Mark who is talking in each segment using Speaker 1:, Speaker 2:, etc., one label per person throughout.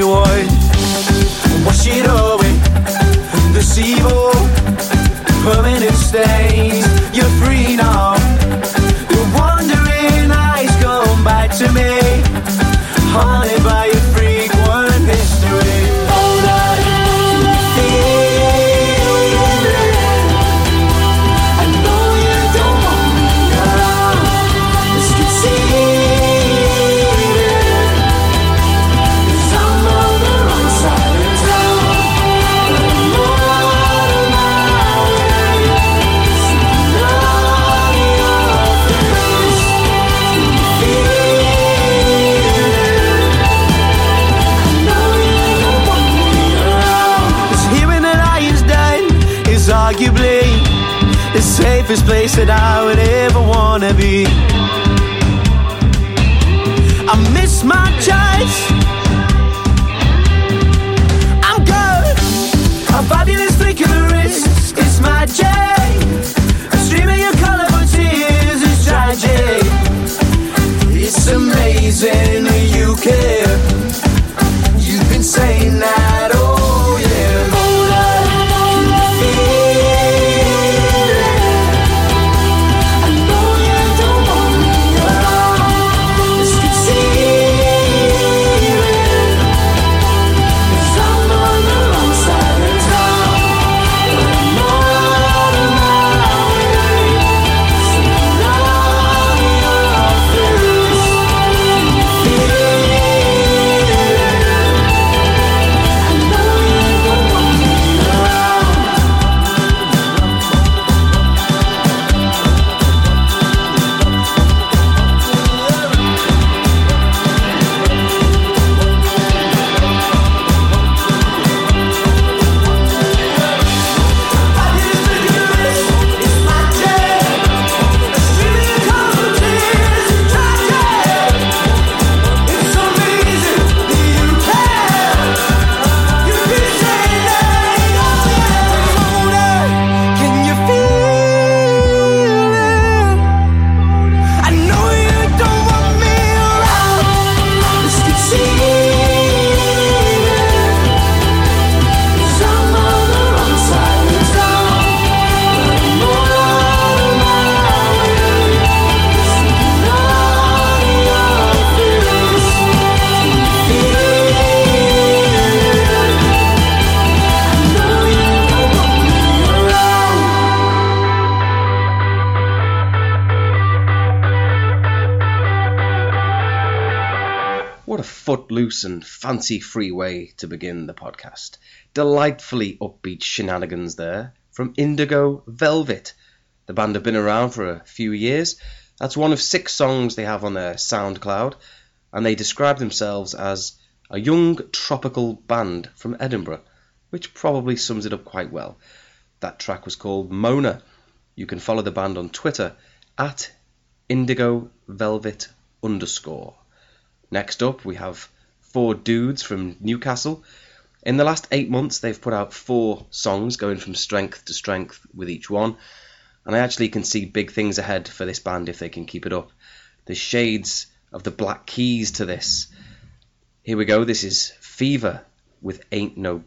Speaker 1: like everyone. Arguably the safest place that I would ever wanna be. I miss my choice. I'm good. A fabulous flick of the wrist is magic. A stream of your colorful tears is tragic. It's amazing you care. You've been saying that, oh
Speaker 2: footloose and fancy free way to begin the podcast. Delightfully upbeat shenanigans there from Indigo Velvet. The band have been around for a few years. That's one of six songs they have on their SoundCloud, and they describe themselves as a young tropical band from Edinburgh, which probably sums it up quite well. That track was called Mona. You can follow the band on Twitter at Indigo Velvet underscore. Next up, we have four dudes from Newcastle. In the last eight months, they've put out four songs, going from strength to strength with each one. And I actually can see big things ahead for this band if they can keep it up. The shades of the Black Keys to this. Here we go. This is FEVA with Ain't No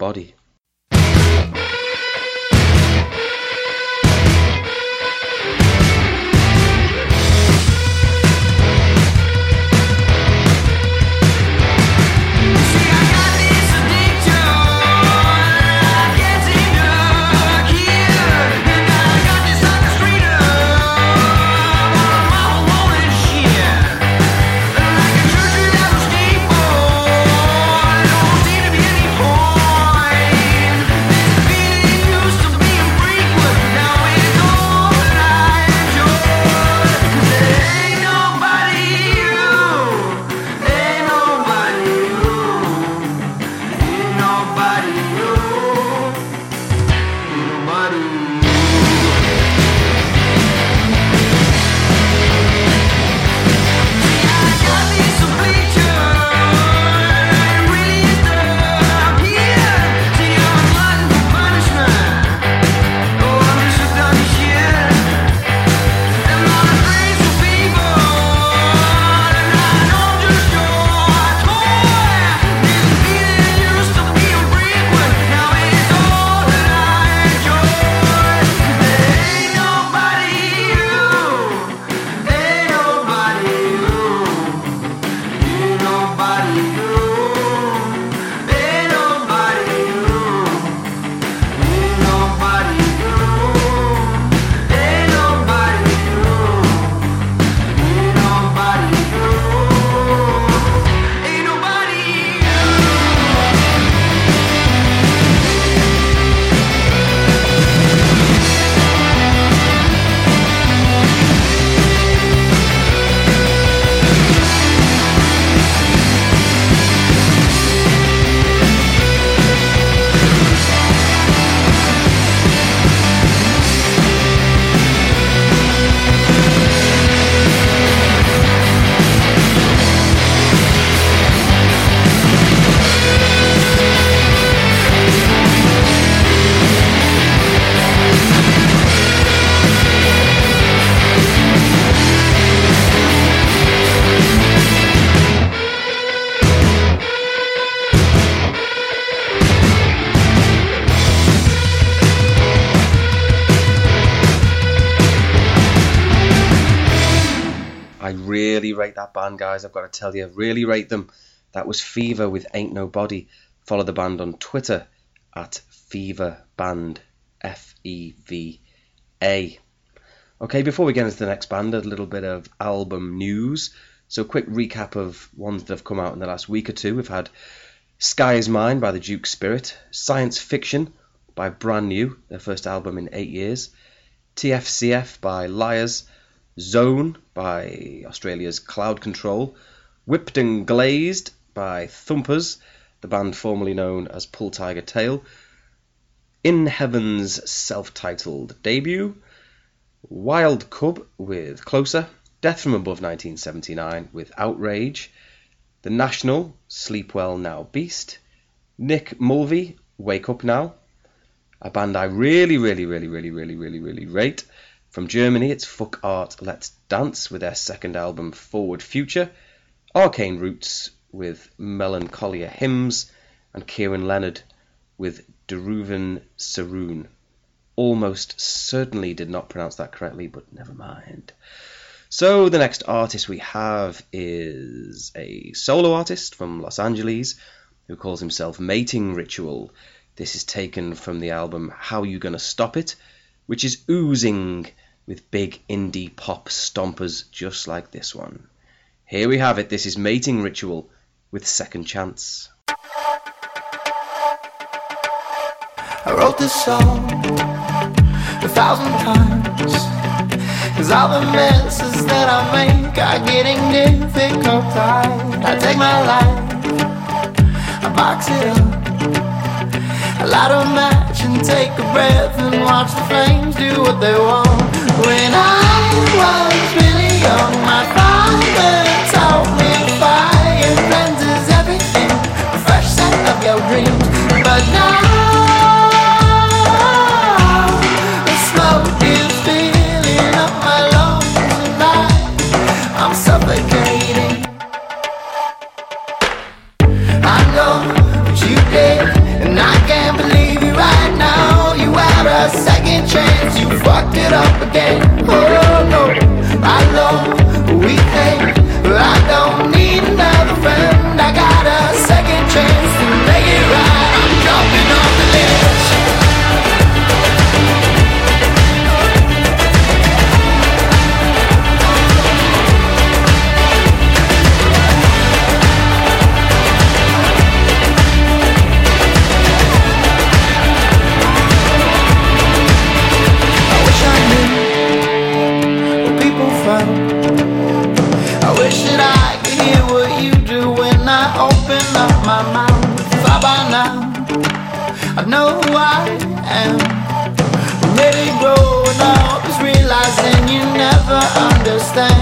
Speaker 2: really rate that band, guys. I've got to tell you, really rate them. That was FEVA with Ain't Nobody. Follow the band on Twitter at FEVA Band, F E V A. Okay, before we get into the next band, a little bit of album news. So, quick recap of ones that have come out in the last week or two. We've had Sky is Mine by the Duke Spirit, Science Fiction by Brand New, their first album in eight years, TFCF by Liars, Zone by Australia's Cloud Control, Whipped and Glazed by Thumpers, the band formerly known as Pull Tiger Tail, In Heaven's self titled debut, Wild Cub with Closer, Death from Above 1979 with Outrage, The National, Sleep Well Now Beast, Nick Mulvey, Wake Up Now, a band I really, really, really, really, really, really, really rate. From Germany, it's Fuck Art Let's Dance with their second album Forward Future, Arcane Roots with Melancholia Hymns, and Kieran Leonard with Deruven Saroon. Almost certainly did not pronounce that correctly, but never mind. So the next artist we have is a solo artist from Los Angeles who calls himself Mating Ritual. This is taken from the album How You Gonna Stop It, which is oozing with big indie pop stompers just like this one. Here we have it. This is Mating Ritual with Second Chance.
Speaker 3: I wrote this song a thousand times. Cause all the messes that I make are getting difficult. I, I take my life, I box it up. Light a match and take a breath and watch the flames do what they want. When I was really young, fucked it up again. Understand.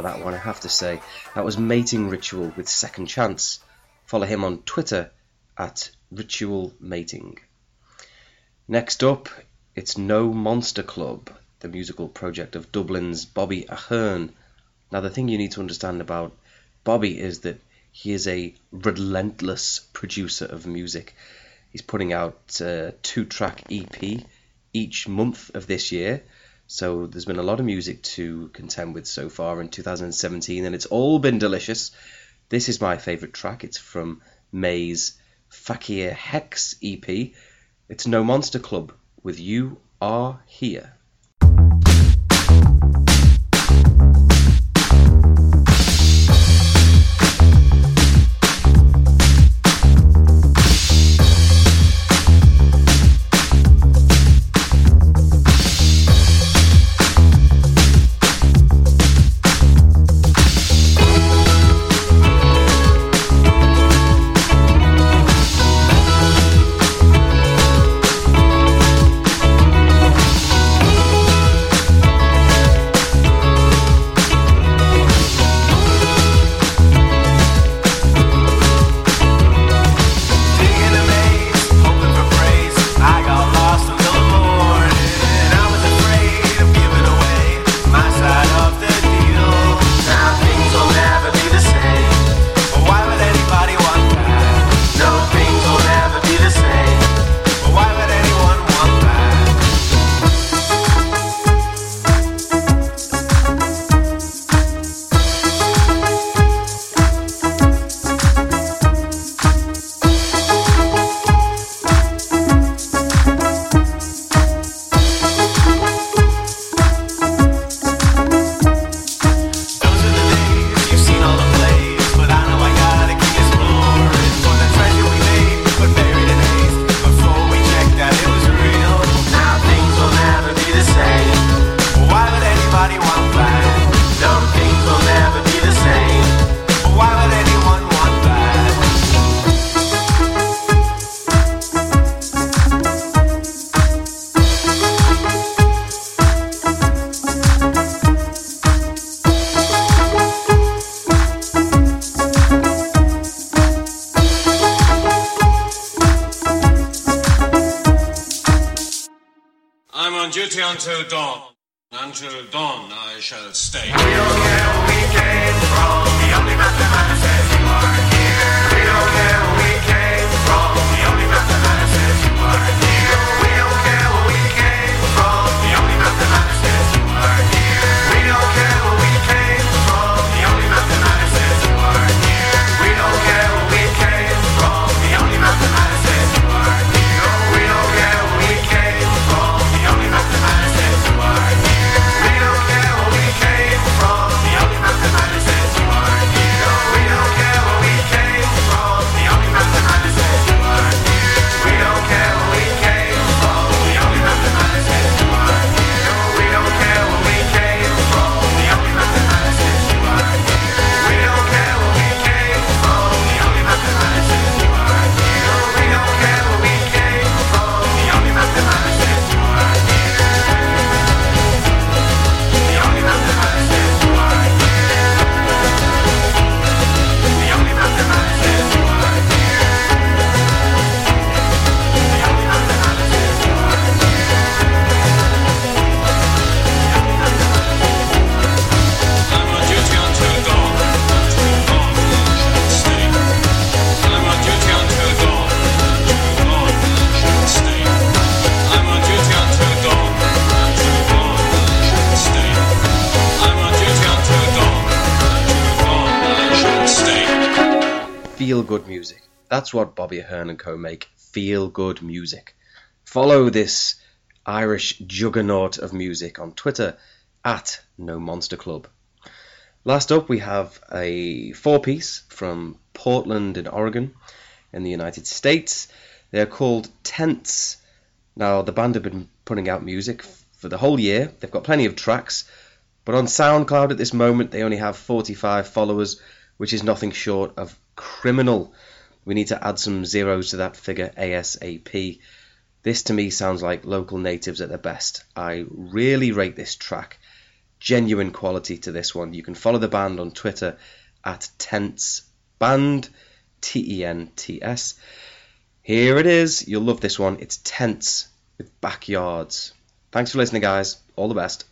Speaker 2: For that one, I have to say. That was Mating Ritual with Second Chance. Follow him on Twitter at Ritual Mating. Next up, it's No Monster Club, the musical project of Dublin's Bobby Ahern. Now, the thing you need to understand about Bobby is that he is a relentless producer of music. He's putting out a two track EP each month of this year. So there's been a lot of music to contend with so far in 2017, and it's all been delicious. This is my favourite track. It's from May's Fakir Hex EP. It's No Monster Club with You Are Here.
Speaker 4: Until dawn I shall stay. We don't care what we gain from the
Speaker 1: I'm
Speaker 2: good music. That's what Bobby Ahern and Co make. Feel good music. Follow this Irish juggernaut of music on Twitter at No Monster Club. Last up, we have a four piece from Portland in Oregon in the United States. They're called Tents. Now, the band have been putting out music for the whole year. They've got plenty of tracks, but on SoundCloud at this moment, they only have 45 followers, which is nothing short of criminal. We need to add some zeros to that figure ASAP. This to me sounds like local natives at their best. I really rate this track. genuine quality to this one. You can follow the band on Twitter at Tents Band, T E N T S. Here it is. You'll love this one. It's Tents with Backyards. Thanks for listening, guys. All the best.